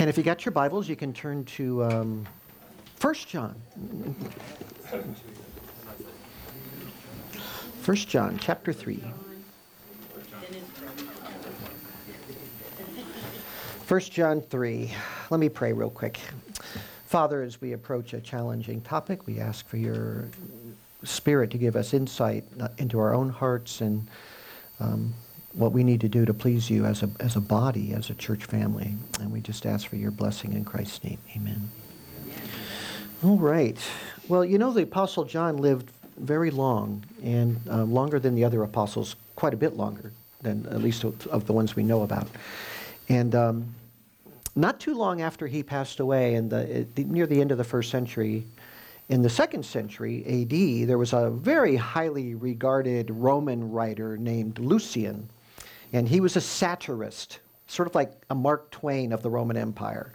And if you got your Bibles, you can turn to um, 1 John. 1 John chapter 3. 1 John 3. Let me pray real quick. Father, as we approach a challenging topic, we ask for your Spirit to give us insight into our own hearts and um, what we need to do to please you as a, as a body, as a church family. And we just ask for your blessing in Christ's name. Amen. All right. Well, you know, the Apostle John lived very long, and uh, longer than the other apostles, quite a bit longer than at least of, the ones we know about. And um, not too long after he passed away, and the, near the end of the first century, in the second century AD, there was a very highly regarded Roman writer named Lucian, and he was a satirist, sort of like a Mark Twain of the Roman Empire.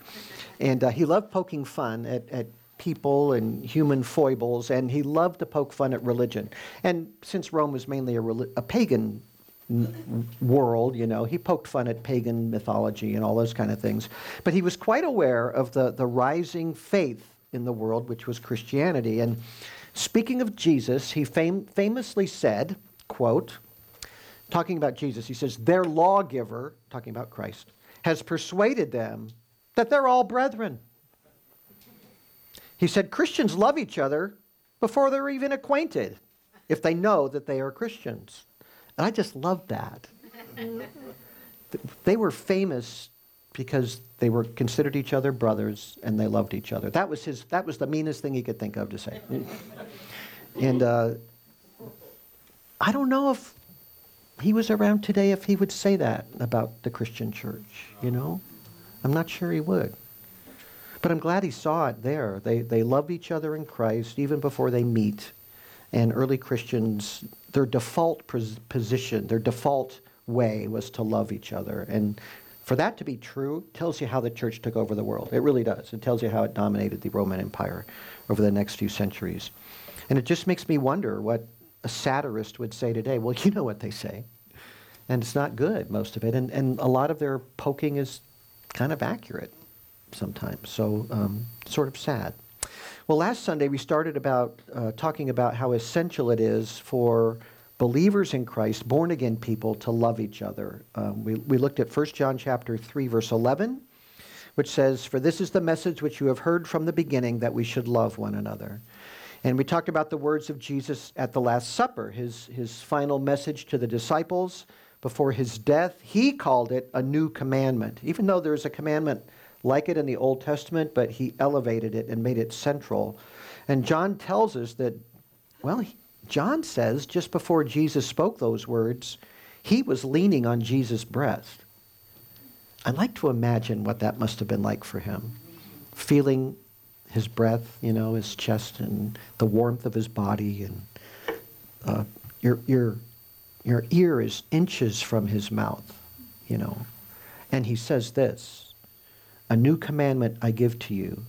And uh, he loved poking fun at, at people and human foibles, and he loved to poke fun at religion. And since Rome was mainly a, a pagan world, you know, he poked fun at pagan mythology and all those kind of things. But he was quite aware of the, the rising faith in the world, which was Christianity. And speaking of Jesus, he fam- famously said, quote, talking about Jesus, he says, their lawgiver, talking about Christ, has persuaded them that they're all brethren. He said, Christians love each other before they're even acquainted, if they know that they are Christians. And I just love that. they were famous because they were considered each other brothers and they loved each other. That was his. That was the meanest thing he could think of to say. and uh, I don't know if he was around today if he would say that about the Christian church. You know, I'm not sure he would. But I'm glad he saw it there. They they love each other in Christ even before they meet. And early Christians, their default position, their default way was to love each other. And for that to be true tells you how the church took over the world. It really does. It tells you how it dominated the Roman Empire over the next few centuries. And it just makes me wonder what a satirist would say today. Well, you know what they say. And it's not good, most of it. And, and a lot of their poking is kind of accurate sometimes. So, um, sort of sad. Well, last Sunday we started about uh, talking about how essential it is for believers in Christ, born again people, to love each other. Um, we, we looked at 1 John chapter 3, verse 11, which says, For this is the message which you have heard from the beginning, that we should love one another. And we talked about the words of Jesus at the Last Supper, his, his final message to the disciples before his death. He called it a new commandment, even though there's a commandment like it in the Old Testament, but he elevated it and made it central. And John tells us that, well, he, John says just before Jesus spoke those words, he was leaning on Jesus' breast. I'd like to imagine what that must have been like for him. Feeling his breath, you know, his chest and the warmth of his body, and uh, your, your, your ear is inches from his mouth, you know. And he says this A new commandment I give to you,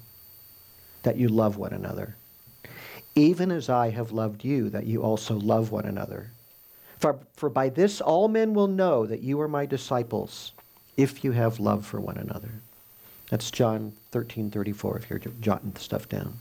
that you love one another even as I have loved you, that you also love one another. For, for by this all men will know that you are my disciples, if you have love for one another. That's John 13, 34, if you're jotting the stuff down.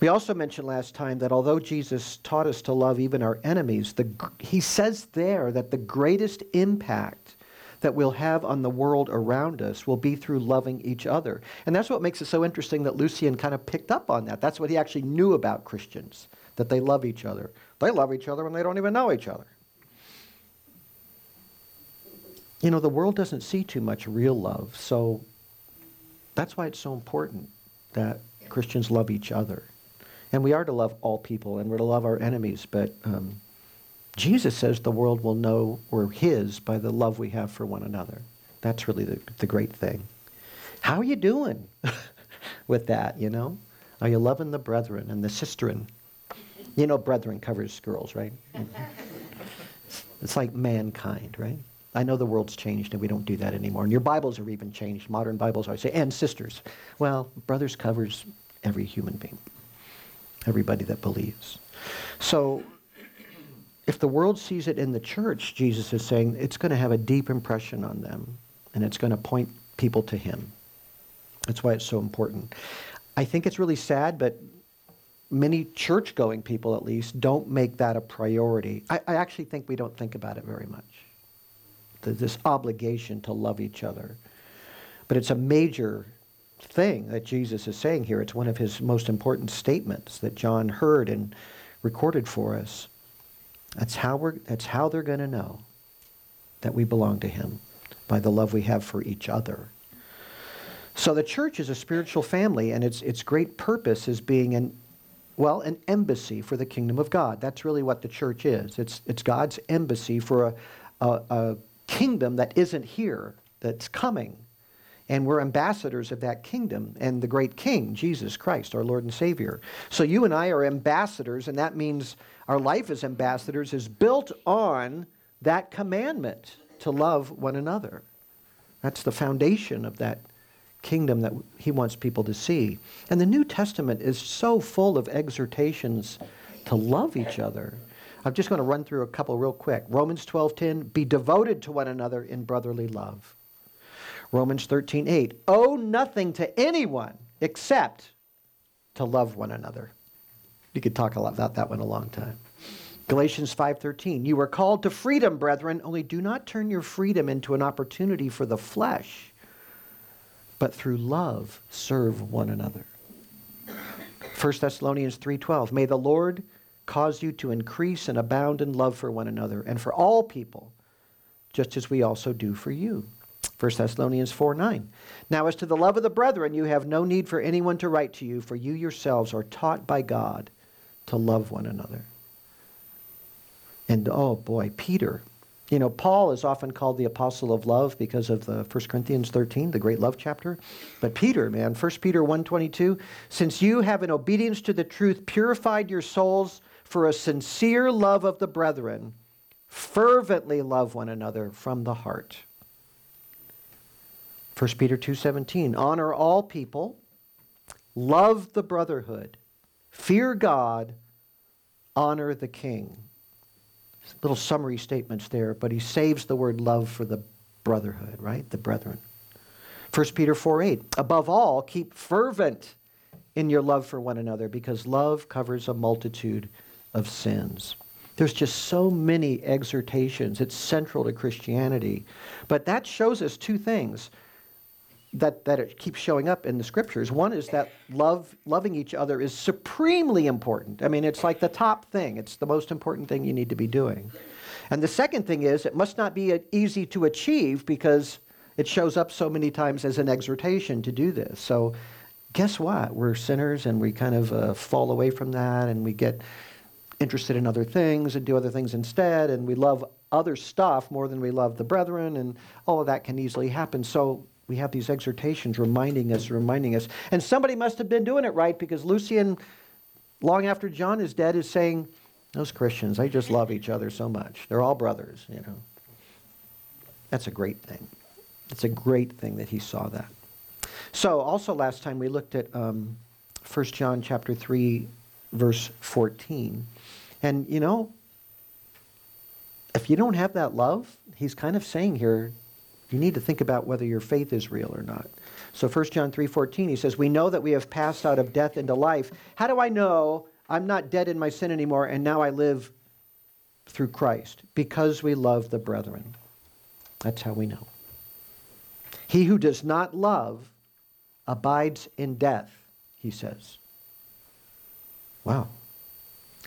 We also mentioned last time that although Jesus taught us to love even our enemies, the, he says there that the greatest impact that we'll have on the world around us will be through loving each other. And that's what makes it so interesting that Lucian kind of picked up on that. That's what he actually knew about Christians, that they love each other. They love each other when they don't even know each other. You know, the world doesn't see too much real love, so that's why it's so important that Christians love each other. And we are to love all people, and we're to love our enemies, but um, Jesus says the world will know we're his by the love we have for one another. That's really the, the great thing. How are you doing with that, you know? Are you loving the brethren and the sisterin? You know, brethren covers girls, right? it's like mankind, right? I know the world's changed and we don't do that anymore. And your Bibles are even changed. Modern Bibles I say, and sisters. Well, brothers covers every human being, everybody that believes. So if the world sees it in the church, Jesus is saying it's going to have a deep impression on them and it's going to point people to him. That's why it's so important. I think it's really sad, but many church going people, at least, don't make that a priority. I, I, actually think we don't think about it very much. The, this obligation to love each other. But it's a major thing that Jesus is saying here. It's one of his most important statements that John heard and recorded for us. That's how, we're, that's how they're going to know that we belong to him, by the love we have for each other. So the church is a spiritual family, and its, its great purpose is being an, well, an embassy for the kingdom of God. That's really what the church is. It's, it's God's embassy for a, a, a kingdom that isn't here, that's coming. And we're ambassadors of that kingdom and the great king, Jesus Christ, our Lord and Savior. So you and I are ambassadors, and that means our life as ambassadors is built on that commandment to love one another. That's the foundation of that kingdom that he wants people to see. And the New Testament is so full of exhortations to love each other. I'm just going to run through a couple real quick. Romans 12:10, be devoted to one another in brotherly love. Romans 13:8, owe nothing to anyone except to love one another. You could talk about that one a long time. Galatians 5:13 You are called to freedom, brethren, only do not turn your freedom into an opportunity for the flesh, but through love serve one another. 1 Thessalonians 3:12 May the Lord cause you to increase and abound in love for one another and for all people, just as we also do for you. 1 Thessalonians 4 9. Now, as to the love of the brethren, you have no need for anyone to write to you, for you yourselves are taught by God to love one another. And oh boy, Peter. You know, Paul is often called the apostle of love because of the 1 Corinthians 13, the great love chapter. But Peter, man, 1 Peter 1:22, since you have in obedience to the truth purified your souls for a sincere love of the brethren, fervently love one another from the heart. 1 Peter 2:17 Honor all people, love the brotherhood, fear God, honor the king little summary statements there, but he saves the word love for the brotherhood, right? The brethren. 1 Peter 4 8. Above all, keep fervent in your love for one another because love covers a multitude of sins. There's just so many exhortations. It's central to Christianity. But that shows us two things that, that it keeps showing up in the scriptures. One is that love, loving each other is supremely important. I mean, it's like the top thing, it's the most important thing you need to be doing. And the second thing is, it must not be easy to achieve because it shows up so many times as an exhortation to do this. So, guess what? We're sinners and we kind of uh, fall away from that and we get interested in other things and do other things instead and we love other stuff more than we love the brethren and all of that can easily happen. So, we have these exhortations reminding us, reminding us. And somebody must have been doing it right because Lucian, long after John is dead, is saying, Those Christians, they just love each other so much. They're all brothers, you know. That's a great thing. It's a great thing that he saw that. So, also last time we looked at um, 1 John chapter 3, verse 14. And, you know, if you don't have that love, he's kind of saying here, you need to think about whether your faith is real or not. So 1 John 3:14 he says, "We know that we have passed out of death into life. How do I know I'm not dead in my sin anymore and now I live through Christ? Because we love the brethren." That's how we know. He who does not love abides in death, he says. Wow.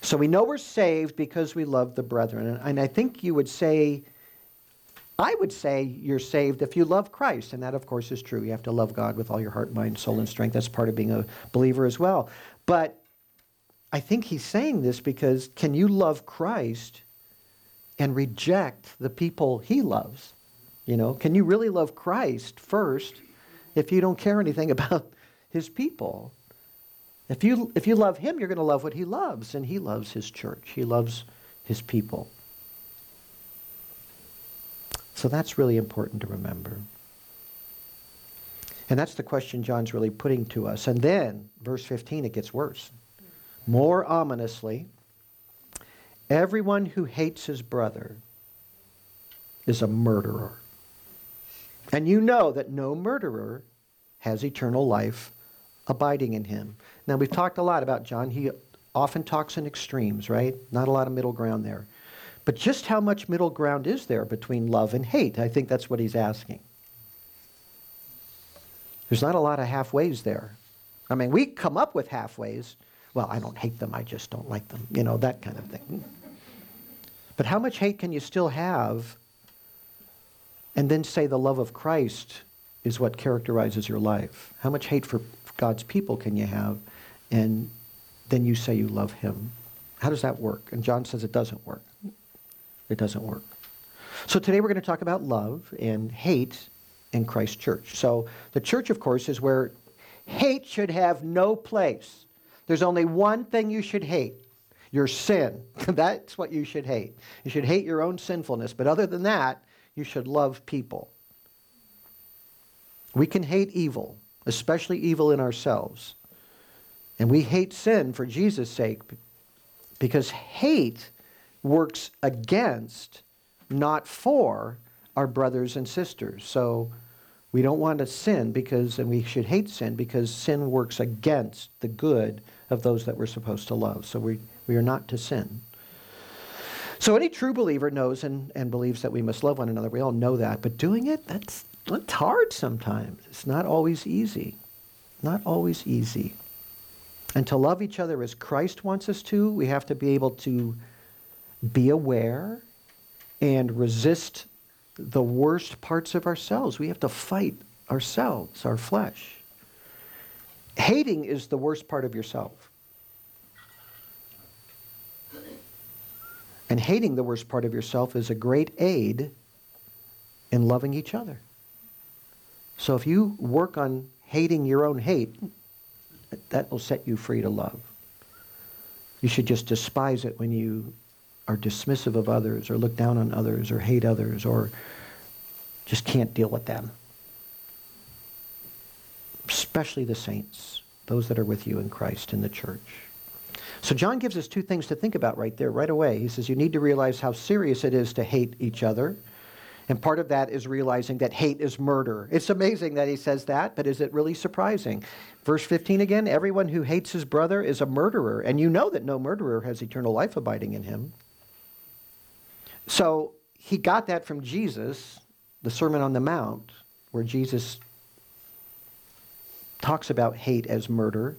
So we know we're saved because we love the brethren. And I think you would say I would say you're saved if you love Christ, and that, of course, is true. You have to love God with all your heart, mind, soul, and strength. That's part of being a believer as well. But I think he's saying this because can you love Christ and reject the people he loves? You know, can you really love Christ first if you don't care anything about his people? If you, if you love him, you're going to love what he loves, and he loves his church. He loves his people. So that's really important to remember. And that's the question John's really putting to us. And then, verse 15, it gets worse. More ominously, everyone who hates his brother is a murderer. And you know that no murderer has eternal life abiding in him. Now, we've talked a lot about John. He often talks in extremes, right? Not a lot of middle ground there. But just how much middle ground is there between love and hate? I think that's what he's asking. There's not a lot of halfways there. I mean, we come up with halfways. Well, I don't hate them, I just don't like them. You know, that kind of thing. But how much hate can you still have and then say the love of Christ is what characterizes your life? How much hate for God's people can you have and then you say you love him? How does that work? And John says it doesn't work. It doesn't work. So today we're going to talk about love and hate in Christ Church. So the church, of course, is where hate should have no place. There's only one thing you should hate your sin. That's what you should hate. You should hate your own sinfulness. But other than that, you should love people. We can hate evil, especially evil in ourselves. And we hate sin for Jesus' sake because hate works against, not for, our brothers and sisters. So we don't want to sin because, and we should hate sin because sin works against the good of those that we're supposed to love. So we, we are not to sin. So any true believer knows and, and believes that we must love one another. We all know that. But doing it, that's, that's hard sometimes. It's not always easy. Not always easy. And to love each other as Christ wants us to, we have to be able to be aware and resist the worst parts of ourselves. We have to fight ourselves, our flesh. Hating is the worst part of yourself. And hating the worst part of yourself is a great aid in loving each other. So if you work on hating your own hate, that will set you free to love. You should just despise it when you are dismissive of others or look down on others or hate others or just can't deal with them. Especially the saints, those that are with you in Christ in the church. So John gives us two things to think about right there, right away. He says you need to realize how serious it is to hate each other. And part of that is realizing that hate is murder. It's amazing that he says that, but is it really surprising? Verse 15 again everyone who hates his brother is a murderer, and you know that no murderer has eternal life abiding in him. So he got that from Jesus, the Sermon on the Mount, where Jesus talks about hate as murder.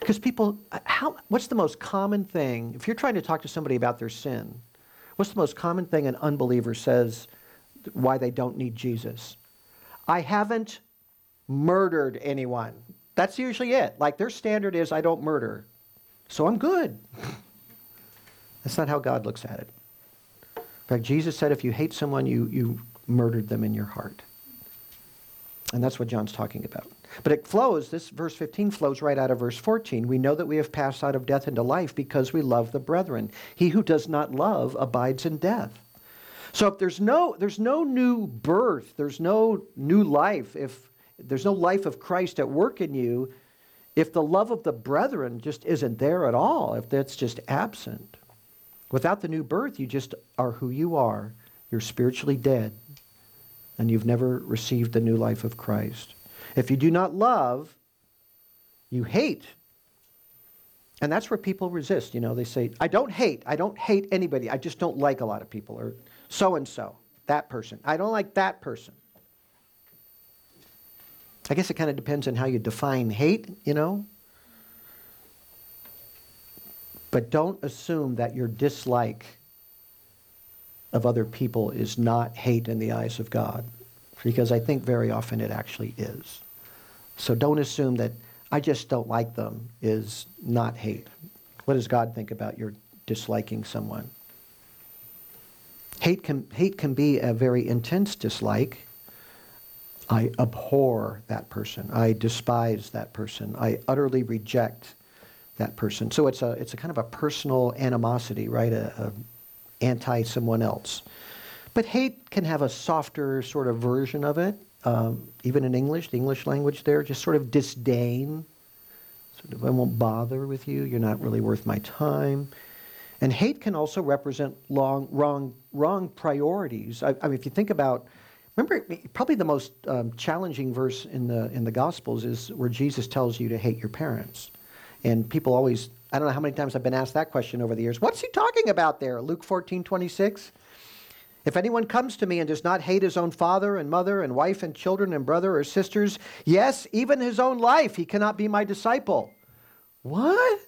Because people, how, what's the most common thing, if you're trying to talk to somebody about their sin, what's the most common thing an unbeliever says why they don't need Jesus? I haven't murdered anyone. That's usually it. Like their standard is, I don't murder. So I'm good. That's not how God looks at it. In fact, Jesus said if you hate someone, you, you murdered them in your heart. And that's what John's talking about. But it flows, this verse 15 flows right out of verse 14. We know that we have passed out of death into life because we love the brethren. He who does not love abides in death. So if there's no there's no new birth, there's no new life, if there's no life of Christ at work in you, if the love of the brethren just isn't there at all, if that's just absent. Without the new birth, you just are who you are. You're spiritually dead and you've never received the new life of Christ. If you do not love, you hate. And that's where people resist. You know, they say, I don't hate. I don't hate anybody. I just don't like a lot of people. Or so and so, that person. I don't like that person. I guess it kind of depends on how you define hate, you know. But don't assume that your dislike of other people is not hate in the eyes of God, because I think very often it actually is. So don't assume that I just don't like them is not hate. What does God think about your disliking someone? Hate can, hate can be a very intense dislike. I abhor that person. I despise that person. I utterly reject that person. So it's a, it's a kind of a personal animosity, right? A, a anti someone else. But hate can have a softer sort of version of it, um, even in English, the English language there, just sort of disdain. Sort of, I won't bother with you. You're not really worth my time. And hate can also represent long, wrong, wrong priorities. I, I mean, if you think about Remember, probably the most um, challenging verse in the in the Gospels is where Jesus tells you to hate your parents, and people always. I don't know how many times I've been asked that question over the years. What's he talking about there? Luke 14, 26? If anyone comes to me and does not hate his own father and mother and wife and children and brother or sisters, yes, even his own life, he cannot be my disciple. What?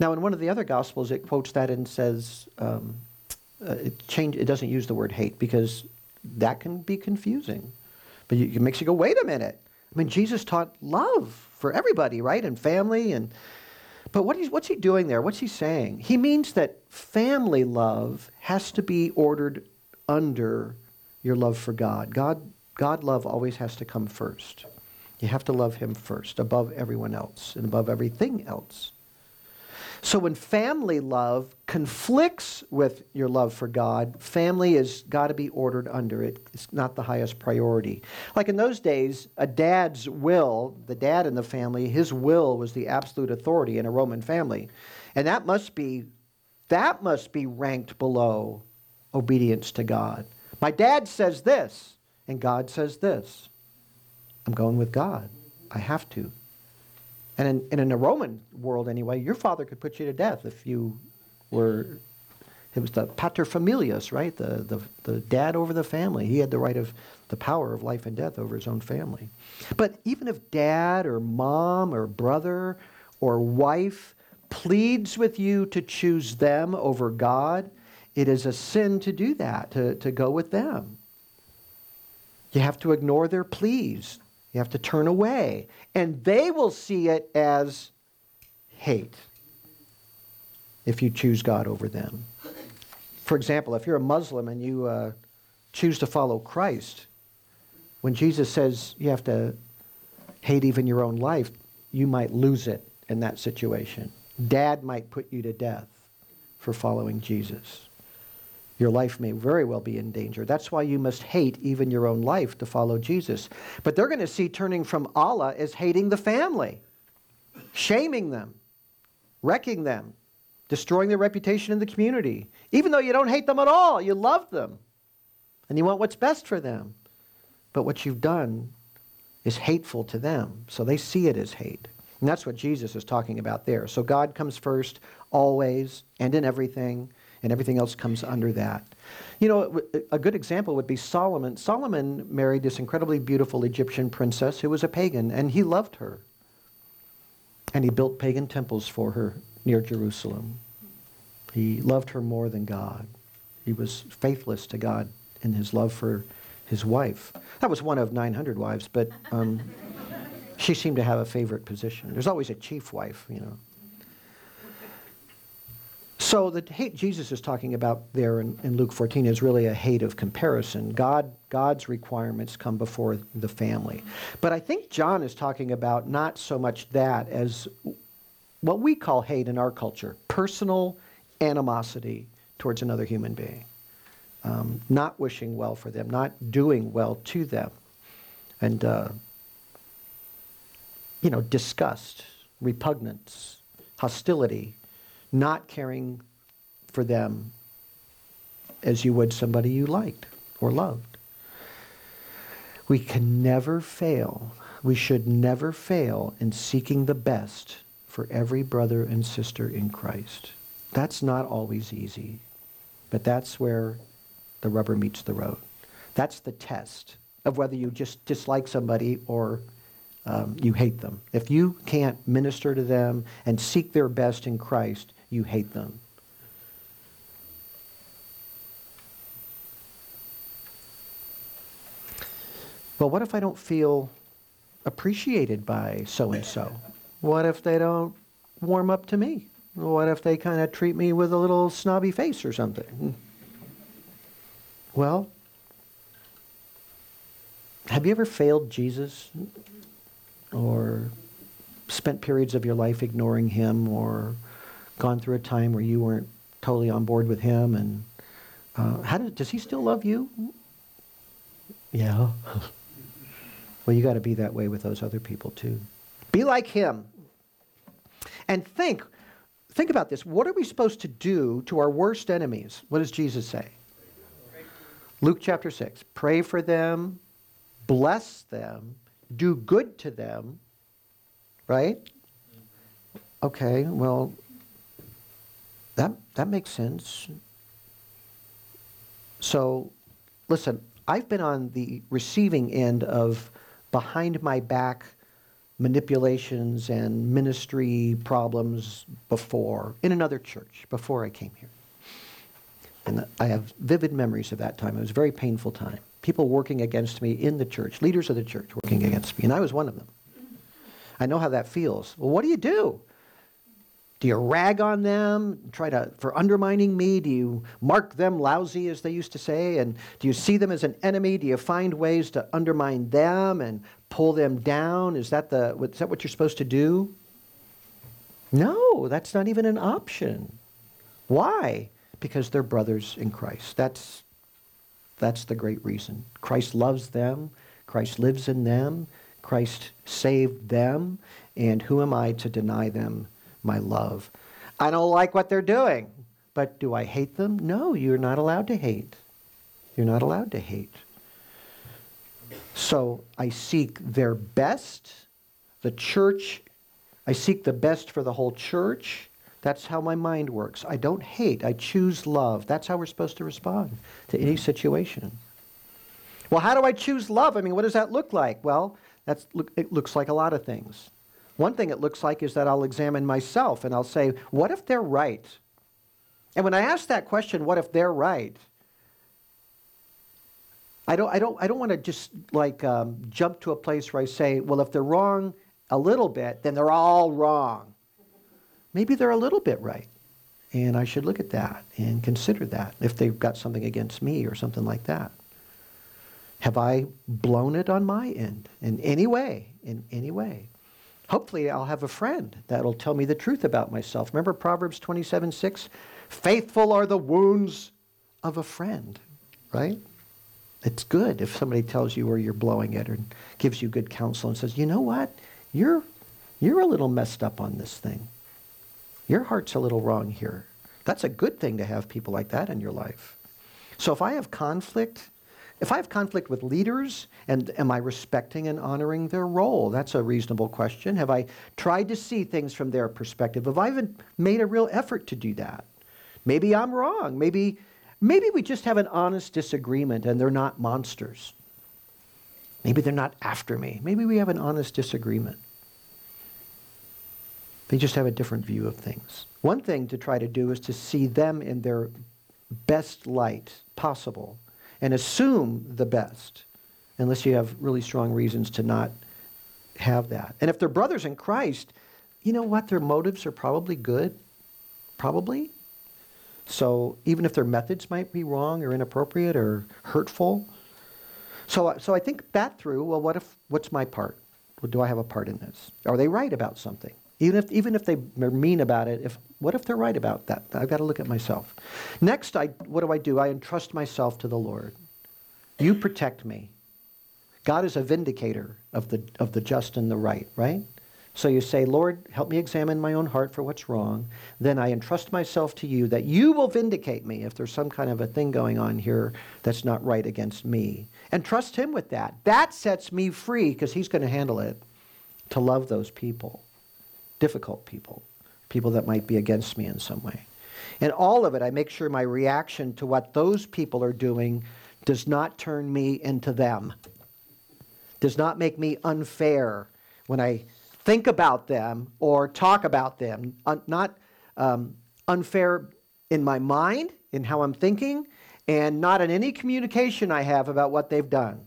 Now, in one of the other Gospels, it quotes that and says, um, uh, it, change, it doesn't use the word hate because that can be confusing. But it makes you go, wait a minute. I mean, Jesus taught love for everybody, right? And family. And, but what he's, what's he doing there? What's he saying? He means that family love has to be ordered under your love for God. God, God love always has to come first. You have to love him first, above everyone else and above everything else. So when family love conflicts with your love for God, family has got to be ordered under it. It's not the highest priority. Like in those days, a dad's will, the dad in the family, his will was the absolute authority in a Roman family. And that must be that must be ranked below obedience to God. My dad says this, and God says this. I'm going with God. I have to. And in, and in a Roman world, anyway, your father could put you to death if you were. It was the paterfamilias, right? The, the, the dad over the family. He had the right of the power of life and death over his own family. But even if dad or mom or brother or wife pleads with you to choose them over God, it is a sin to do that, to, to go with them. You have to ignore their pleas. You have to turn away. And they will see it as hate if you choose God over them. For example, if you're a Muslim and you uh, choose to follow Christ, when Jesus says you have to hate even your own life, you might lose it in that situation. Dad might put you to death for following Jesus your life may very well be in danger. That's why you must hate even your own life to follow Jesus. But they're going to see turning from Allah as hating the family, shaming them, wrecking them, destroying their reputation in the community. Even though you don't hate them at all, you love them and you want what's best for them. But what you've done is hateful to them, so they see it as hate. And that's what Jesus is talking about there. So God comes first, always, and in everything and everything else comes under that. You know, a good example would be Solomon. Solomon married this incredibly beautiful Egyptian princess who was a pagan, and he loved her. And he built pagan temples for her near Jerusalem. He loved her more than God. He was faithless to God in his love for his wife. That was one of 900 wives, but um, she seemed to have a favorite position. There's always a chief wife, you know. So the hate Jesus is talking about there in, in, Luke 14 is really a hate of comparison. God, God's requirements come before the family. But I think John is talking about not so much that as what we call hate in our culture, personal animosity towards another human being. Um, not wishing well for them, not doing well to them. And, uh, you know, disgust, repugnance, hostility, not caring for them as you would somebody you liked or loved. We can never fail. We should never fail in seeking the best for every brother and sister in Christ. That's not always easy, but that's where the rubber meets the road. That's the test of whether you just dislike somebody or um, you hate them. If you can't minister to them and seek their best in Christ, you hate them. Well, what if I don't feel appreciated by so and so? What if they don't warm up to me? What if they kind of treat me with a little snobby face or something? Well, have you ever failed Jesus or spent periods of your life ignoring him or gone through a time where you weren't totally on board with him and uh, how does he still love you? Yeah. Well you got to be that way with those other people too. Be like him. And think think about this. What are we supposed to do to our worst enemies? What does jesus say? Luke chapter 6. Pray for them, bless them, do good to them, right? Okay, well, that, that makes sense. So, listen, I've been on the receiving end of behind my back manipulations and ministry problems before in another church before I came here. And I have vivid memories of that time. It was a very painful time. People working against me in the church, leaders of the church working against me, and I was one of them. I know how that feels. Well, what do you do? Do you rag on them, try to for undermining me? Do you mark them lousy, as they used to say? And do you see them as an enemy? Do you find ways to undermine them and pull them down? Is that the is that what you're supposed to do? No, that's not even an option. Why? Because they're brothers in Christ. That's that's the great reason. Christ loves them. Christ lives in them. Christ saved them. And who am I to deny them? My love. I don't like what they're doing, but do I hate them? No, you're not allowed to hate. You're not allowed to hate. So I seek their best, the church, I seek the best for the whole church. That's how my mind works. I don't hate, I choose love. That's how we're supposed to respond to any situation. Well, how do I choose love? I mean, what does that look like? Well, that's, it looks like a lot of things. One thing it looks like is that I'll examine myself and I'll say, what if they're right? And when I ask that question, what if they're right? I don't, I don't, I don't want to just like um, jump to a place where I say, well, if they're wrong a little bit, then they're all wrong. Maybe they're a little bit right. And I should look at that and consider that if they've got something against me or something like that. Have I blown it on my end in any way? In any way? Hopefully, I'll have a friend that'll tell me the truth about myself. Remember Proverbs 27 6? Faithful are the wounds of a friend, right? It's good if somebody tells you where you're blowing it or gives you good counsel and says, you know what? You're, you're a little messed up on this thing. Your heart's a little wrong here. That's a good thing to have people like that in your life. So if I have conflict, if I have conflict with leaders, and am I respecting and honoring their role? That's a reasonable question. Have I tried to see things from their perspective? Have I even made a real effort to do that? Maybe I'm wrong. Maybe, maybe we just have an honest disagreement and they're not monsters. Maybe they're not after me. Maybe we have an honest disagreement. They just have a different view of things. One thing to try to do is to see them in their best light possible and assume the best, unless you have really strong reasons to not have that. And if they're brothers in Christ, you know what? Their motives are probably good. Probably. So even if their methods might be wrong or inappropriate or hurtful. So, so I think that through, well, what if, what's my part? Well, do I have a part in this? Are they right about something? Even if, even if they are mean about it, if, what if they're right about that? I've got to look at myself. Next, I, what do I do? I entrust myself to the Lord. You protect me. God is a vindicator of the, of the just and the right, right? So you say, Lord, help me examine my own heart for what's wrong. Then I entrust myself to you that you will vindicate me if there's some kind of a thing going on here that's not right against me. And trust Him with that. That sets me free because He's going to handle it to love those people difficult people, people that might be against me in some way. And all of it, I make sure my reaction to what those people are doing does not turn me into them, does not make me unfair when I think about them or talk about them, Un- not um, unfair in my mind, in how I'm thinking, and not in any communication I have about what they've done.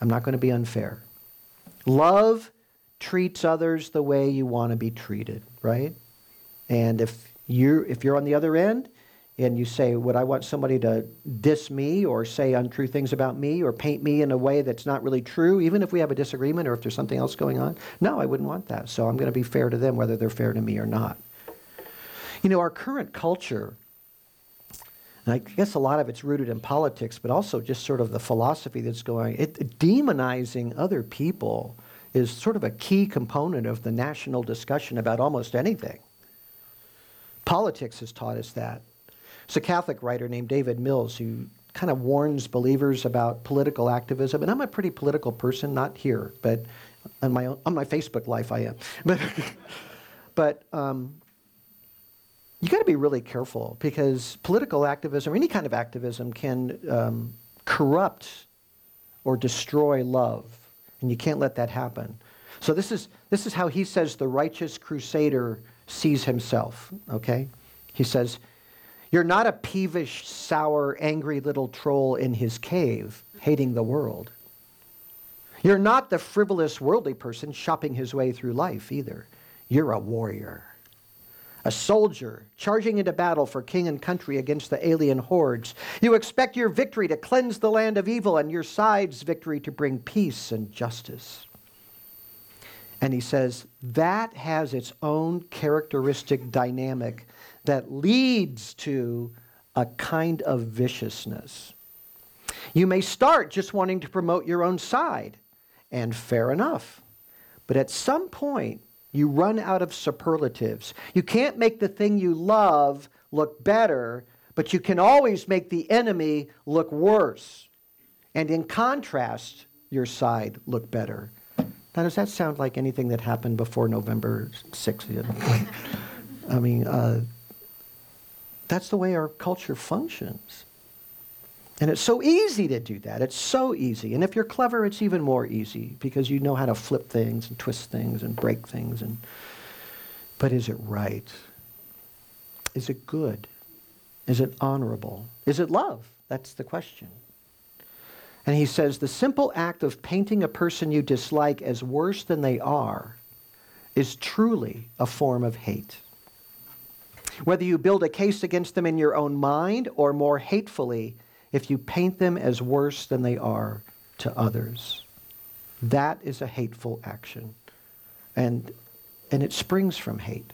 I'm not going to be unfair. Love treats others the way you want to be treated, right? And if you're, if you're on the other end and you say, Would I want somebody to diss me or say untrue things about me or paint me in a way that's not really true, even if we have a disagreement or if there's something else going on? No, I wouldn't want that. So I'm going to be fair to them whether they're fair to me or not. You know, our current culture, and I guess a lot of it's rooted in politics, but also just sort of the philosophy that's going, it, demonizing other people is sort of a key component of the national discussion about almost anything. Politics has taught us that. It's a Catholic writer named David Mills who kind of warns believers about political activism. And I'm a pretty political person, not here, but on my, own, on my Facebook life I am. But, but um, you got to be really careful because political activism, or any kind of activism, can um, corrupt or destroy love. And you can't let that happen. So this is, this is how he says the righteous crusader sees himself, okay? He says, You're not a peevish, sour, angry little troll in his cave, hating the world. You're not the frivolous, worldly person shopping his way through life either. You're a warrior, a soldier charging into battle for king and country against the alien hordes. You expect your victory to cleanse the land of evil and your side's victory to bring peace and justice. And he says that has its own characteristic dynamic that leads to a kind of viciousness. You may start just wanting to promote your own side, and fair enough. But at some point, you run out of superlatives. You can't make the thing you love look better, but you can always make the enemy look worse. And in contrast, your side look better. Now, does that sound like anything that happened before November 6th? I mean, uh, that's the way our culture functions. And it's so easy to do that. It's so easy. And if you're clever, it's even more easy because you know how to flip things and twist things and break things. And, but is it right? Is it good? Is it honorable? Is it love? That's the question. And he says the simple act of painting a person you dislike as worse than they are is truly a form of hate. Whether you build a case against them in your own mind or more hatefully, if you paint them as worse than they are to others, that is a hateful action. And, and it springs from hate.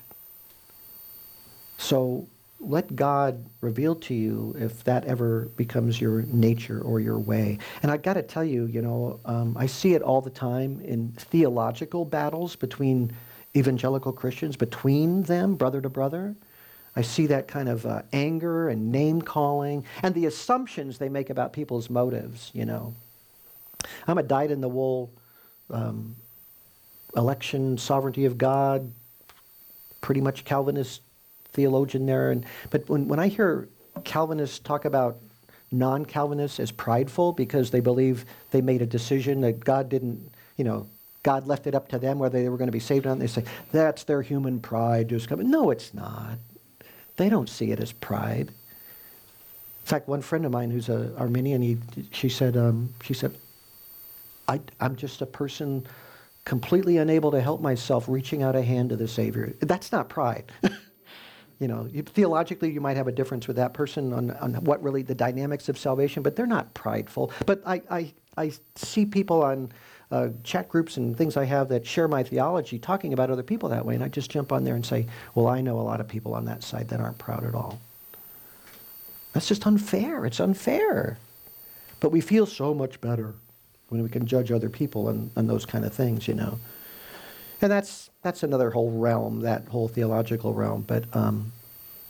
So let God reveal to you if that ever becomes your nature or your way. And I've got to tell you, you know, um, I see it all the time in theological battles between evangelical Christians, between them, brother to brother. I see that kind of uh, anger and name calling and the assumptions they make about people's motives, you know. I'm a dyed in the wool um, election, sovereignty of God, pretty much Calvinist theologian there. And, but when, when I hear Calvinists talk about non Calvinists as prideful because they believe they made a decision that God didn't, you know, God left it up to them whether they were going to be saved or not, they say, that's their human pride just. No, it's not. They don't see it as pride. In fact, one friend of mine who's an Arminian, he, she said, um, she said, I, I'm just a person completely unable to help myself reaching out a hand to the Savior. That's not pride. you know, you, theologically, you might have a difference with that person on, on what really the dynamics of salvation, but they're not prideful. But I, I, I see people on uh, chat groups and things I have that share my theology talking about other people that way, and I just jump on there and say, well, I know a lot of people on that side that aren't proud at all. That's just unfair. It's unfair. But we feel so much better when we can judge other people and, and those kind of things, you know. And that's, that's another whole realm, that whole theological realm. But um,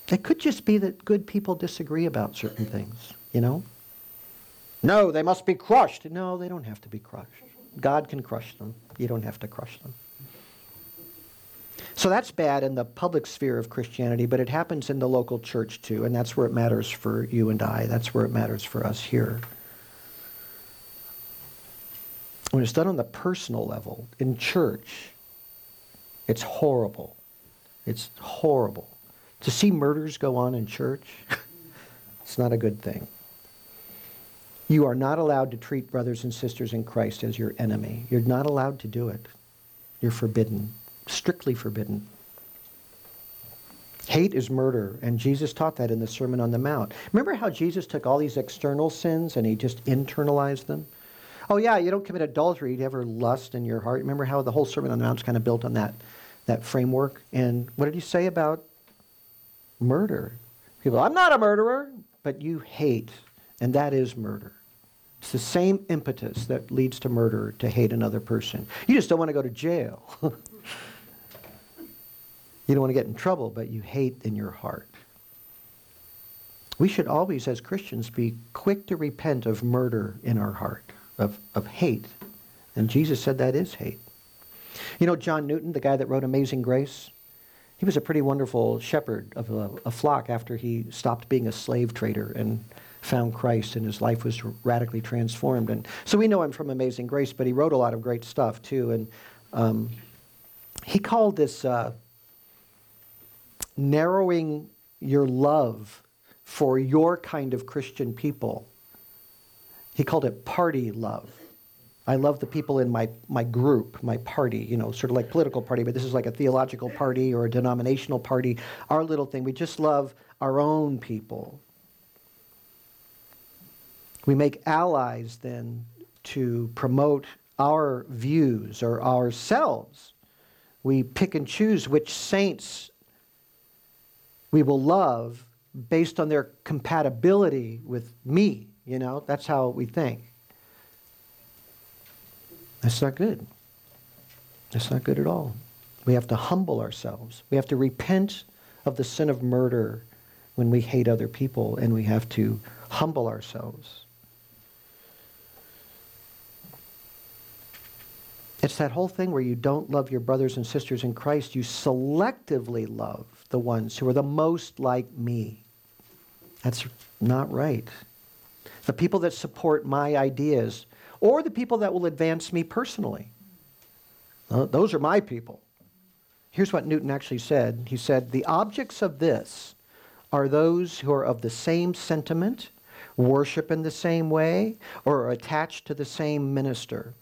it could just be that good people disagree about certain things, you know? No, they must be crushed. No, they don't have to be crushed. God can crush them. You don't have to crush them. So that's bad in the public sphere of Christianity, but it happens in the local church too, and that's where it matters for you and I. That's where it matters for us here. When it's done on the personal level, in church, it's horrible. It's horrible. To see murders go on in church, it's not a good thing. You are not allowed to treat brothers and sisters in Christ as your enemy. You're not allowed to do it. You're forbidden, strictly forbidden. Hate is murder, and Jesus taught that in the Sermon on the Mount. Remember how Jesus took all these external sins and he just internalized them? Oh, yeah, you don't commit adultery, you ever lust in your heart. Remember how the whole Sermon on the Mount is kind of built on that that framework. And what did he say about murder? People, I'm not a murderer, but you hate, and that is murder. It's the same impetus that leads to murder, to hate another person. You just don't want to go to jail. you don't want to get in trouble, but you hate in your heart. We should always, as Christians, be quick to repent of murder in our heart, of, of hate. And Jesus said that is hate. You know John Newton, the guy that wrote Amazing Grace? He was a pretty wonderful shepherd of a, a flock after he stopped being a slave trader and found Christ and his life was radically transformed. And so we know him from Amazing Grace, but he wrote a lot of great stuff too. And um, he called this uh, narrowing your love for your kind of Christian people. He called it party love. I love the people in my, my group, my party, you know, sort of like political party, but this is like a theological party or a denominational party. Our little thing, we just love our own people. We make allies then to promote our views or ourselves. We pick and choose which saints we will love based on their compatibility with me. You know, that's how we think. That's not good. That's not good at all. We have to humble ourselves. We have to repent of the sin of murder when we hate other people, and we have to humble ourselves. It's that whole thing where you don't love your brothers and sisters in Christ. You selectively love the ones who are the most like me. That's not right. The people that support my ideas or the people that will advance me personally. Those are my people. Here's what Newton actually said He said, The objects of this are those who are of the same sentiment, worship in the same way, or are attached to the same minister.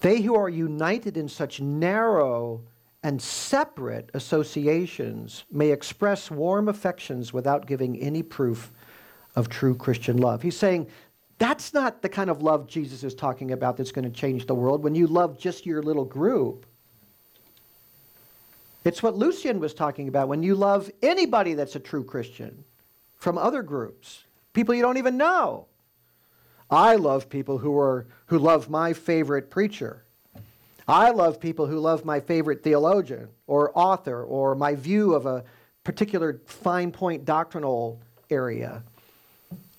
They who are united in such narrow and separate associations may express warm affections without giving any proof of true Christian love. He's saying that's not the kind of love Jesus is talking about that's going to change the world when you love just your little group. It's what Lucian was talking about when you love anybody that's a true Christian from other groups, people you don't even know. I love people who are who love my favorite preacher. I love people who love my favorite theologian or author or my view of a particular fine point doctrinal area.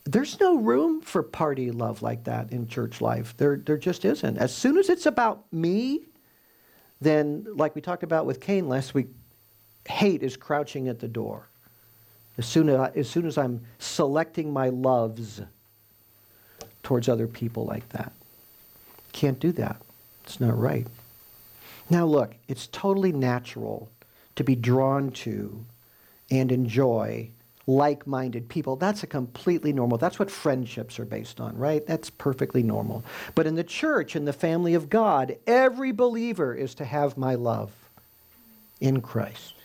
There's no room for party love like that in church life. There, there just isn't. As soon as it's about me, then, like we talked about with Cain last week, hate is crouching at the door. As soon as, I, as soon as I'm selecting my loves, towards other people like that. Can't do that. It's not right. Now, look, it's totally natural to be drawn to and enjoy like minded people. That's a completely normal. That's what friendships are based on, right? That's perfectly normal. But in the church, in the family of God, every believer is to have my love in Christ.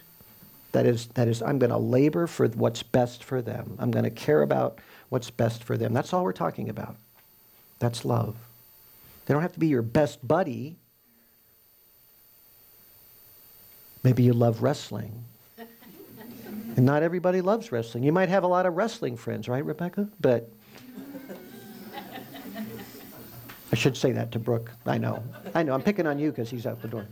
That is, that is I'm going to labor for what's best for them. I'm going to care about what's best for them. That's all we're talking about. That's love. They don't have to be your best buddy. Maybe you love wrestling. and not everybody loves wrestling. You might have a lot of wrestling friends, right, Rebecca? But I should say that to Brooke. I know. I know. I'm picking on you because he's out the door.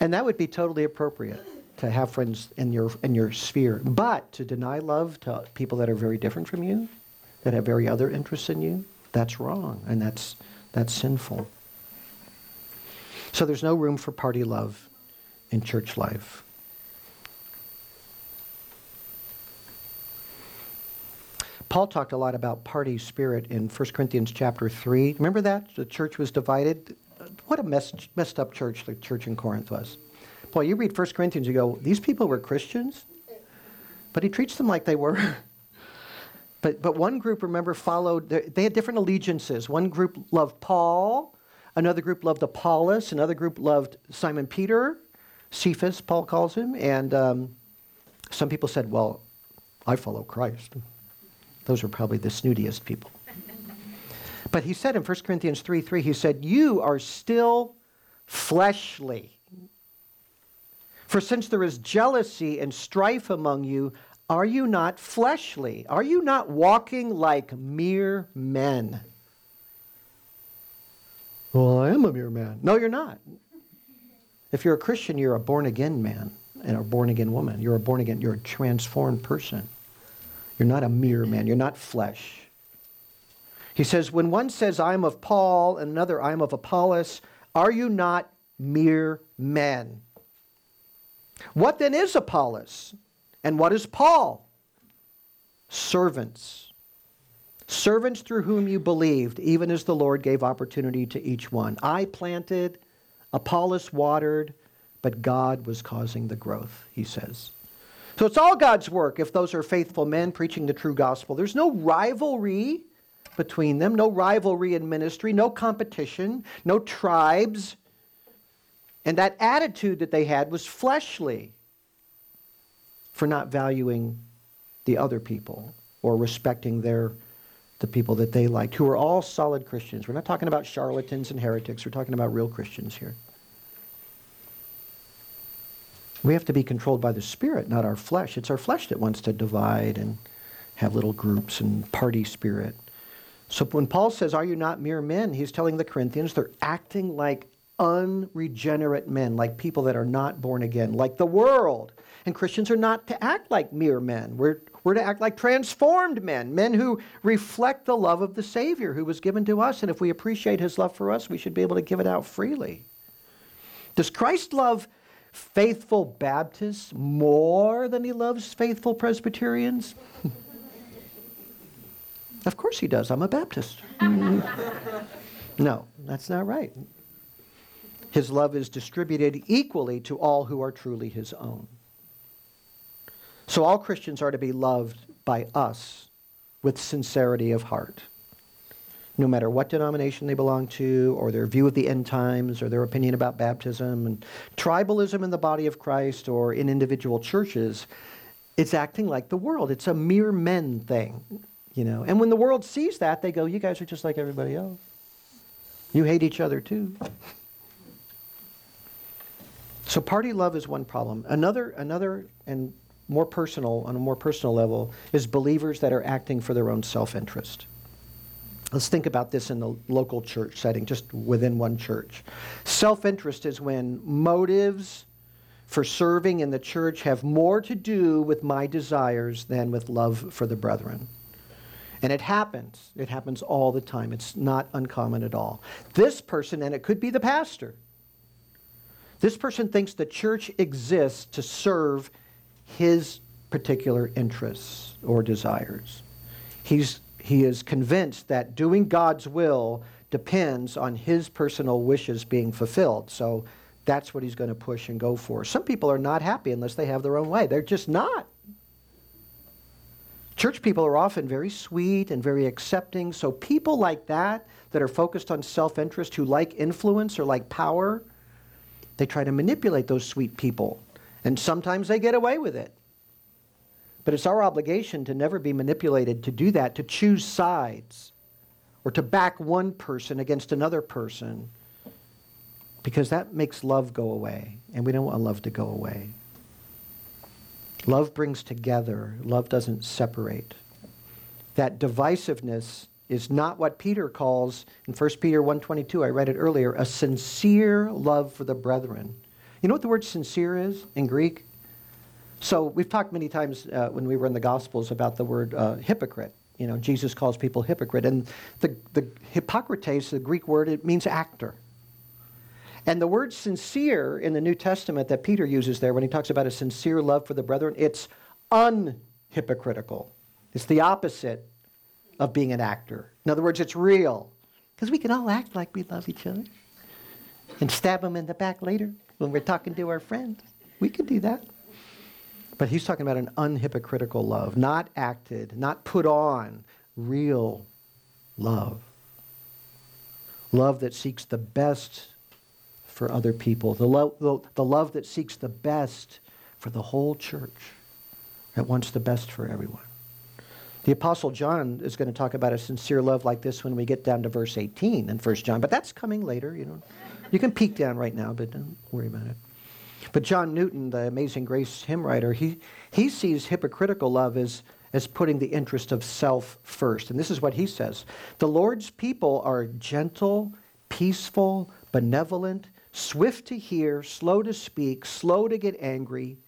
And that would be totally appropriate to have friends in your in your sphere. But to deny love to people that are very different from you, that have very other interests in you, that's wrong and that's, that's sinful. So there's no room for party love in church life. Paul talked a lot about party spirit in 1 Corinthians chapter 3. Remember that? The church was divided. What a messed, messed up church the church in Corinth was. Boy, you read 1 Corinthians, you go, these people were Christians? But he treats them like they were. But, but one group, remember, followed, they had different allegiances. One group loved Paul, another group loved Apollos, another group loved Simon Peter, Cephas, Paul calls him, and um, some people said, Well, I follow Christ. Those were probably the snootiest people. But he said in 1 Corinthians 3 3, he said, You are still fleshly. For since there is jealousy and strife among you, are you not fleshly? Are you not walking like mere men? Well, I am a mere man. No, you're not. If you're a Christian, you're a born again man. and a born again woman. You're a born again, you're a transformed person. You're not a mere man, you're not flesh. He says, When one says, I am of Paul, and another, I am of Apollos, are you not mere men? What then is Apollos? And what is Paul? Servants. Servants through whom you believed, even as the Lord gave opportunity to each one. I planted, Apollos watered, but God was causing the growth, he says. So it's all God's work if those are faithful men preaching the true gospel. There's no rivalry between them, no rivalry in ministry, no competition, no tribes. And that attitude that they had was fleshly for not valuing the other people or respecting their the people that they liked, who are all solid Christians. We're not talking about charlatans and heretics, we're talking about real Christians here. We have to be controlled by the Spirit, not our flesh. It's our flesh that wants to divide and have little groups and party spirit. So when Paul says, Are you not mere men? he's telling the Corinthians they're acting like unregenerate men, like people that are not born again, like the world. And Christians are not to act like mere men. We're, we're to act like transformed men, men who reflect the love of the Savior who was given to us. And if we appreciate his love for us, we should be able to give it out freely. Does Christ love faithful Baptists more than he loves faithful Presbyterians? of course he does. I'm a Baptist. no, that's not right. His love is distributed equally to all who are truly his own. So all Christians are to be loved by us with sincerity of heart no matter what denomination they belong to, or their view of the end times, or their opinion about baptism, and tribalism in the body of Christ or in individual churches, it's acting like the world. It's a mere men thing, you know. And when the world sees that, they go, "You guys are just like everybody else. You hate each other too." So party love is one problem. Another, another, and more personal on a more personal level is believers that are acting for their own self-interest. Let's think about this in the local church setting, just within one church. Self interest is when motives for serving in the church have more to do with my desires than with love for the brethren. And it happens. It happens all the time. It's not uncommon at all. This person, and it could be the pastor, this person thinks the church exists to serve his particular interests or desires. He's he is convinced that doing God's will depends on his personal wishes being fulfilled. So that's what he's going to push and go for. Some people are not happy unless they have their own way. They're just not. Church people are often very sweet and very accepting. So people like that, that are focused on self interest, who like influence or like power, they try to manipulate those sweet people. And sometimes they get away with it. But it's our obligation to never be manipulated to do that, to choose sides, or to back one person against another person, because that makes love go away, and we don't want love to go away. Love brings together, love doesn't separate. That divisiveness is not what Peter calls in 1 Peter 1:22 I read it earlier a sincere love for the brethren. You know what the word sincere is in Greek? So we've talked many times uh, when we were in the Gospels about the word uh, hypocrite. You know, Jesus calls people hypocrite. And the, the hypocrites, the Greek word, it means actor. And the word sincere in the New Testament that Peter uses there when he talks about a sincere love for the brethren, it's unhypocritical. It's the opposite of being an actor. In other words, it's real. Because we can all act like we love each other and stab them in the back later when we're talking to our friends. We can do that. But he's talking about an unhypocritical love, not acted, not put on, real love. Love that seeks the best for other people, the, lo- the, the love that seeks the best for the whole church, that wants the best for everyone. The Apostle John is going to talk about a sincere love like this when we get down to verse 18 in 1 John, but that's coming later. You know, you can peek down right now, but don't worry about it. But John Newton, the Amazing Grace hymn writer, he, he sees hypocritical love as, as putting the interest of self first. And this is what he says The Lord's people are gentle, peaceful, benevolent, swift to hear, slow to speak, slow to get angry,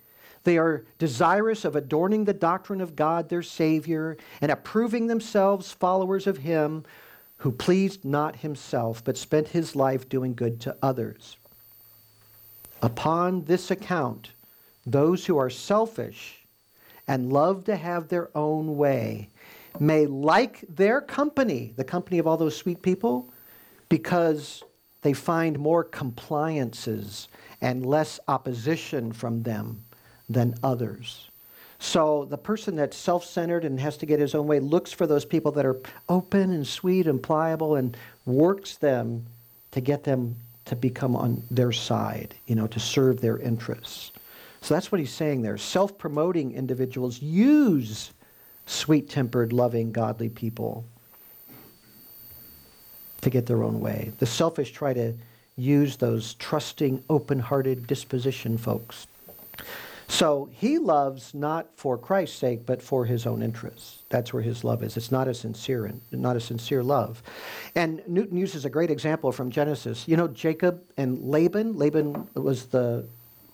They are desirous of adorning the doctrine of God, their Savior, and approving themselves followers of Him who pleased not Himself, but spent His life doing good to others. Upon this account, those who are selfish and love to have their own way may like their company, the company of all those sweet people, because they find more compliances and less opposition from them than others. So the person that's self centered and has to get his own way looks for those people that are open and sweet and pliable and works them to get them to become on their side, you know, to serve their interests. So that's what he's saying there. Self promoting individuals use sweet tempered, loving, godly people to get their own way. The selfish try to use those trusting, open hearted disposition folks. So he loves not for Christ's sake, but for his own interests. That's where his love is. It's not a sincere, not a sincere love. And Newton uses a great example from Genesis. You know Jacob and Laban. Laban was the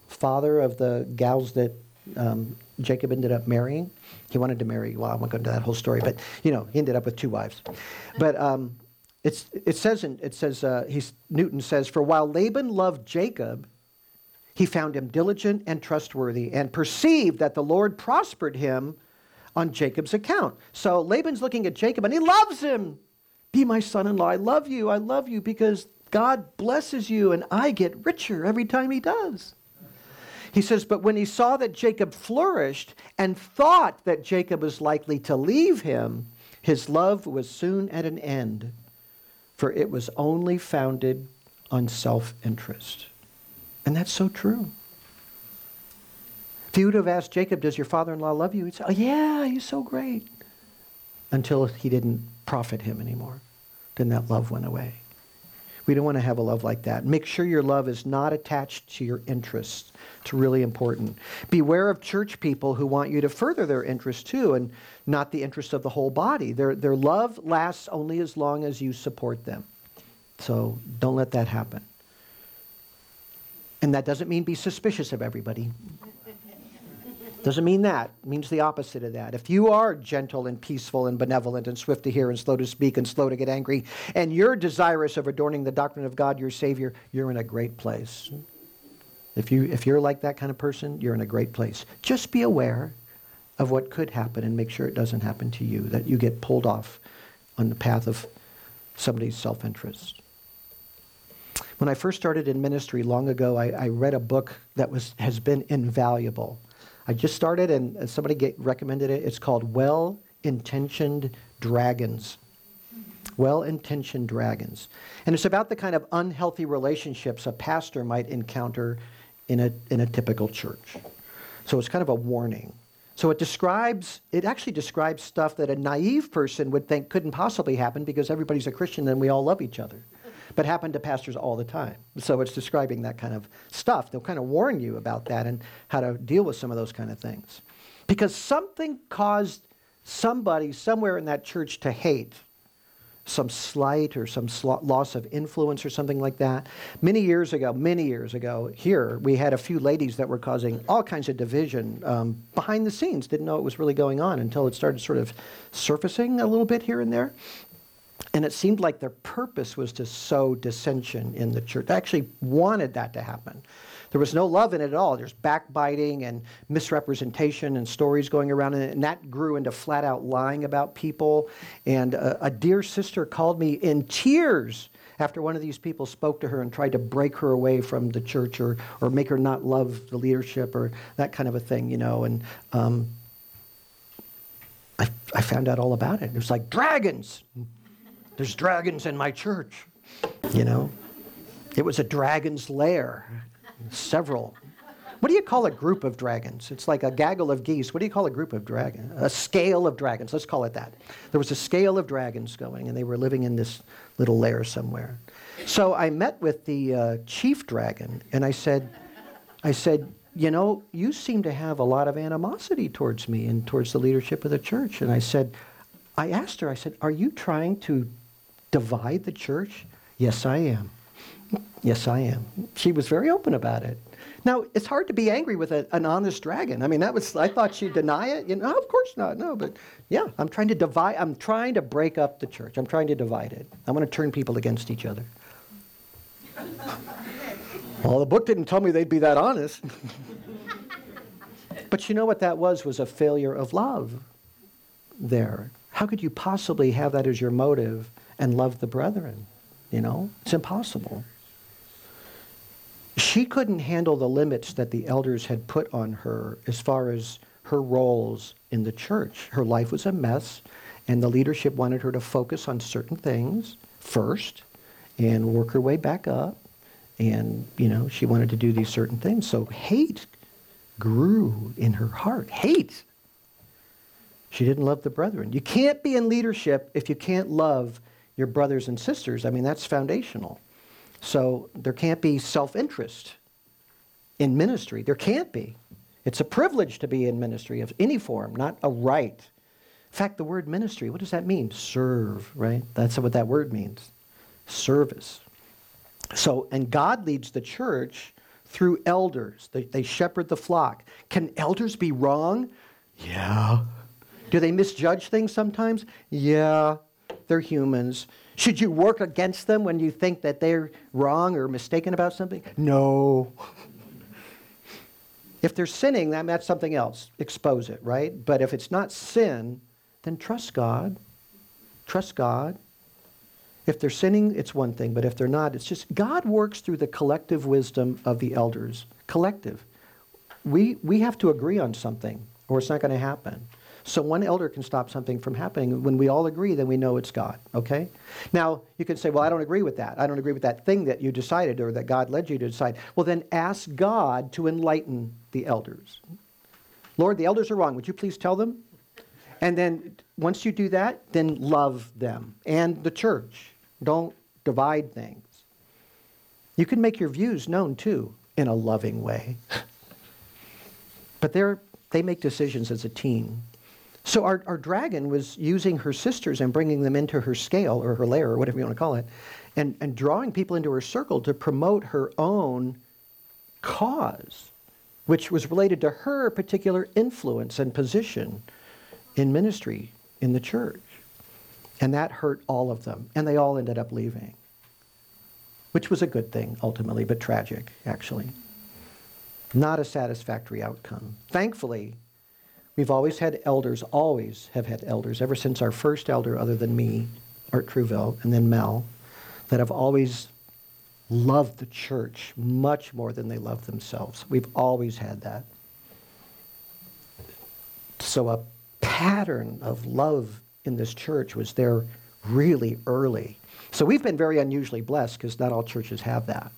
father of the gals that um, Jacob ended up marrying. He wanted to marry. Well, I won't go into that whole story, but you know he ended up with two wives. But um, it's, it says, in, it says uh, Newton says, for while Laban loved Jacob, he found him diligent and trustworthy and perceived that the Lord prospered him on Jacob's account. So Laban's looking at Jacob and he loves him. Be my son in law. I love you. I love you because God blesses you and I get richer every time he does. He says, But when he saw that Jacob flourished and thought that Jacob was likely to leave him, his love was soon at an end, for it was only founded on self interest. And that's so true. If you would have asked Jacob, Does your father in law love you? He'd say, Oh, yeah, he's so great. Until he didn't profit him anymore. Then that love went away. We don't want to have a love like that. Make sure your love is not attached to your interests. It's really important. Beware of church people who want you to further their interests too and not the interests of the whole body. Their, their love lasts only as long as you support them. So don't let that happen. And that doesn't mean be suspicious of everybody. Doesn't mean that. It means the opposite of that. If you are gentle and peaceful and benevolent and swift to hear and slow to speak and slow to get angry, and you're desirous of adorning the doctrine of God, your Savior, you're in a great place. If, you, if you're like that kind of person, you're in a great place. Just be aware of what could happen and make sure it doesn't happen to you, that you get pulled off on the path of somebody's self interest. When I first started in ministry long ago, I, I, read a book that was, has been invaluable. I just started and somebody get, recommended it. It's called Well Intentioned Dragons. Well Intentioned Dragons. And it's about the kind of unhealthy relationships a pastor might encounter in a, in a typical church. So it's kind of a warning. So it describes, it actually describes stuff that a naive person would think couldn't possibly happen because everybody's a Christian and we all love each other but happen to pastors all the time. So it's describing that kind of stuff. They'll kind of warn you about that and how to deal with some of those kind of things. Because something caused somebody somewhere in that church to hate some slight or some sl- loss of influence or something like that. Many years ago, many years ago, here, we had a few ladies that were causing all kinds of division um, behind the scenes. Didn't know it was really going on until it started sort of surfacing a little bit here and there. And it seemed like their purpose was to sow dissension in the church. They actually wanted that to happen. There was no love in it at all. There's backbiting and misrepresentation and stories going around, and that grew into flat out lying about people. And a, a dear sister called me in tears after one of these people spoke to her and tried to break her away from the church or, or make her not love the leadership or that kind of a thing, you know. And um, I, I found out all about it. It was like dragons. There's dragons in my church. You know, it was a dragon's lair, several. What do you call a group of dragons? It's like a gaggle of geese. What do you call a group of dragons? A scale of dragons. Let's call it that. There was a scale of dragons going, and they were living in this little lair somewhere. So I met with the uh, chief dragon, and I said, I said, you know, you seem to have a lot of animosity towards me and towards the leadership of the church. And I said, I asked her, I said, are you trying to divide the church? Yes, I am. Yes, I am. She was very open about it. Now, it's hard to be angry with a, an honest dragon. I mean, that was, I thought she'd deny it. You know, of course not. No, but yeah, I'm trying to divide, I'm trying to break up the church. I'm trying to divide it. I want to turn people against each other. well, the book didn't tell me they'd be that honest. but you know what that was? Was a failure of love there. How could you possibly have that as your motive and love the brethren? You know, it's impossible. She couldn't handle the limits that the elders had put on her as far as her roles in the church. Her life was a mess, and the leadership wanted her to focus on certain things first and work her way back up. And, you know, she wanted to do these certain things. So hate grew in her heart. Hate. She didn't love the brethren. You can't be in leadership if you can't love your brothers and sisters. I mean, that's foundational. So there can't be self interest in ministry. There can't be. It's a privilege to be in ministry of any form, not a right. In fact, the word ministry, what does that mean? Serve, right? That's what that word means service. So, and God leads the church through elders. They, they shepherd the flock. Can elders be wrong? Yeah. Do they misjudge things sometimes? Yeah, they're humans. Should you work against them when you think that they're wrong or mistaken about something? No. if they're sinning, that, that's something else. Expose it, right? But if it's not sin, then trust God. Trust God. If they're sinning, it's one thing, but if they're not, it's just God works through the collective wisdom of the elders. Collective. We, we have to agree on something, or it's not going to happen. So one elder can stop something from happening. When we all agree, then we know it's God, okay? Now, you can say, well, I don't agree with that. I don't agree with that thing that you decided or that God led you to decide. Well, then ask God to enlighten the elders. Lord, the elders are wrong. Would you please tell them? And then once you do that, then love them and the church. Don't divide things. You can make your views known too in a loving way. but they're, they make decisions as a team. So our, our dragon was using her sisters and bringing them into her scale or her lair or whatever you want to call it, and, and drawing people into her circle to promote her own cause, which was related to her particular influence and position in ministry in the church. And that hurt all of them, and they all ended up leaving, which was a good thing ultimately, but tragic, actually. Not a satisfactory outcome. Thankfully, We've always had elders, always have had elders, ever since our first elder, other than me, Art Truville, and then Mel, that have always loved the church much more than they love themselves. We've always had that. So a pattern of love in this church was there really early. So we've been very unusually blessed because not all churches have that.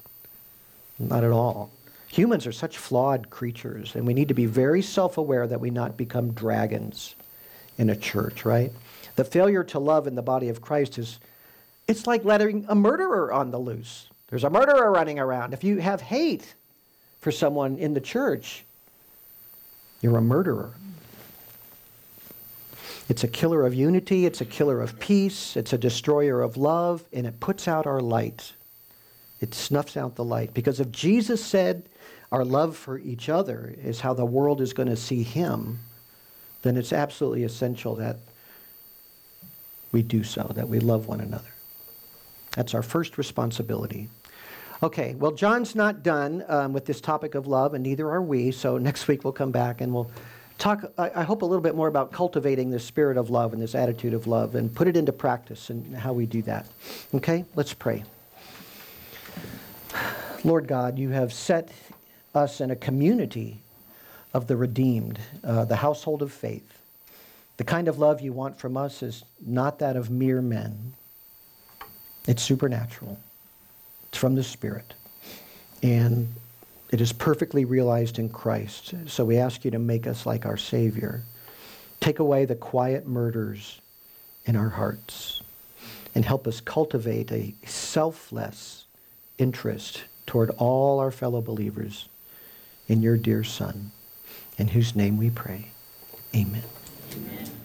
Not at all. Humans are such flawed creatures, and we need to be very self aware that we not become dragons in a church, right? The failure to love in the body of Christ is it's like letting a murderer on the loose. There's a murderer running around. If you have hate for someone in the church, you're a murderer. It's a killer of unity, it's a killer of peace, it's a destroyer of love, and it puts out our light. It snuffs out the light. Because if Jesus said our love for each other is how the world is going to see him, then it's absolutely essential that we do so, that we love one another. That's our first responsibility. Okay, well, John's not done um, with this topic of love, and neither are we. So next week we'll come back and we'll talk, I, I hope, a little bit more about cultivating this spirit of love and this attitude of love and put it into practice and how we do that. Okay, let's pray. Lord God, you have set us in a community of the redeemed, uh, the household of faith. The kind of love you want from us is not that of mere men, it's supernatural, it's from the Spirit. And it is perfectly realized in Christ. So we ask you to make us like our Savior. Take away the quiet murders in our hearts and help us cultivate a selfless interest toward all our fellow believers in your dear Son, in whose name we pray. Amen. Amen.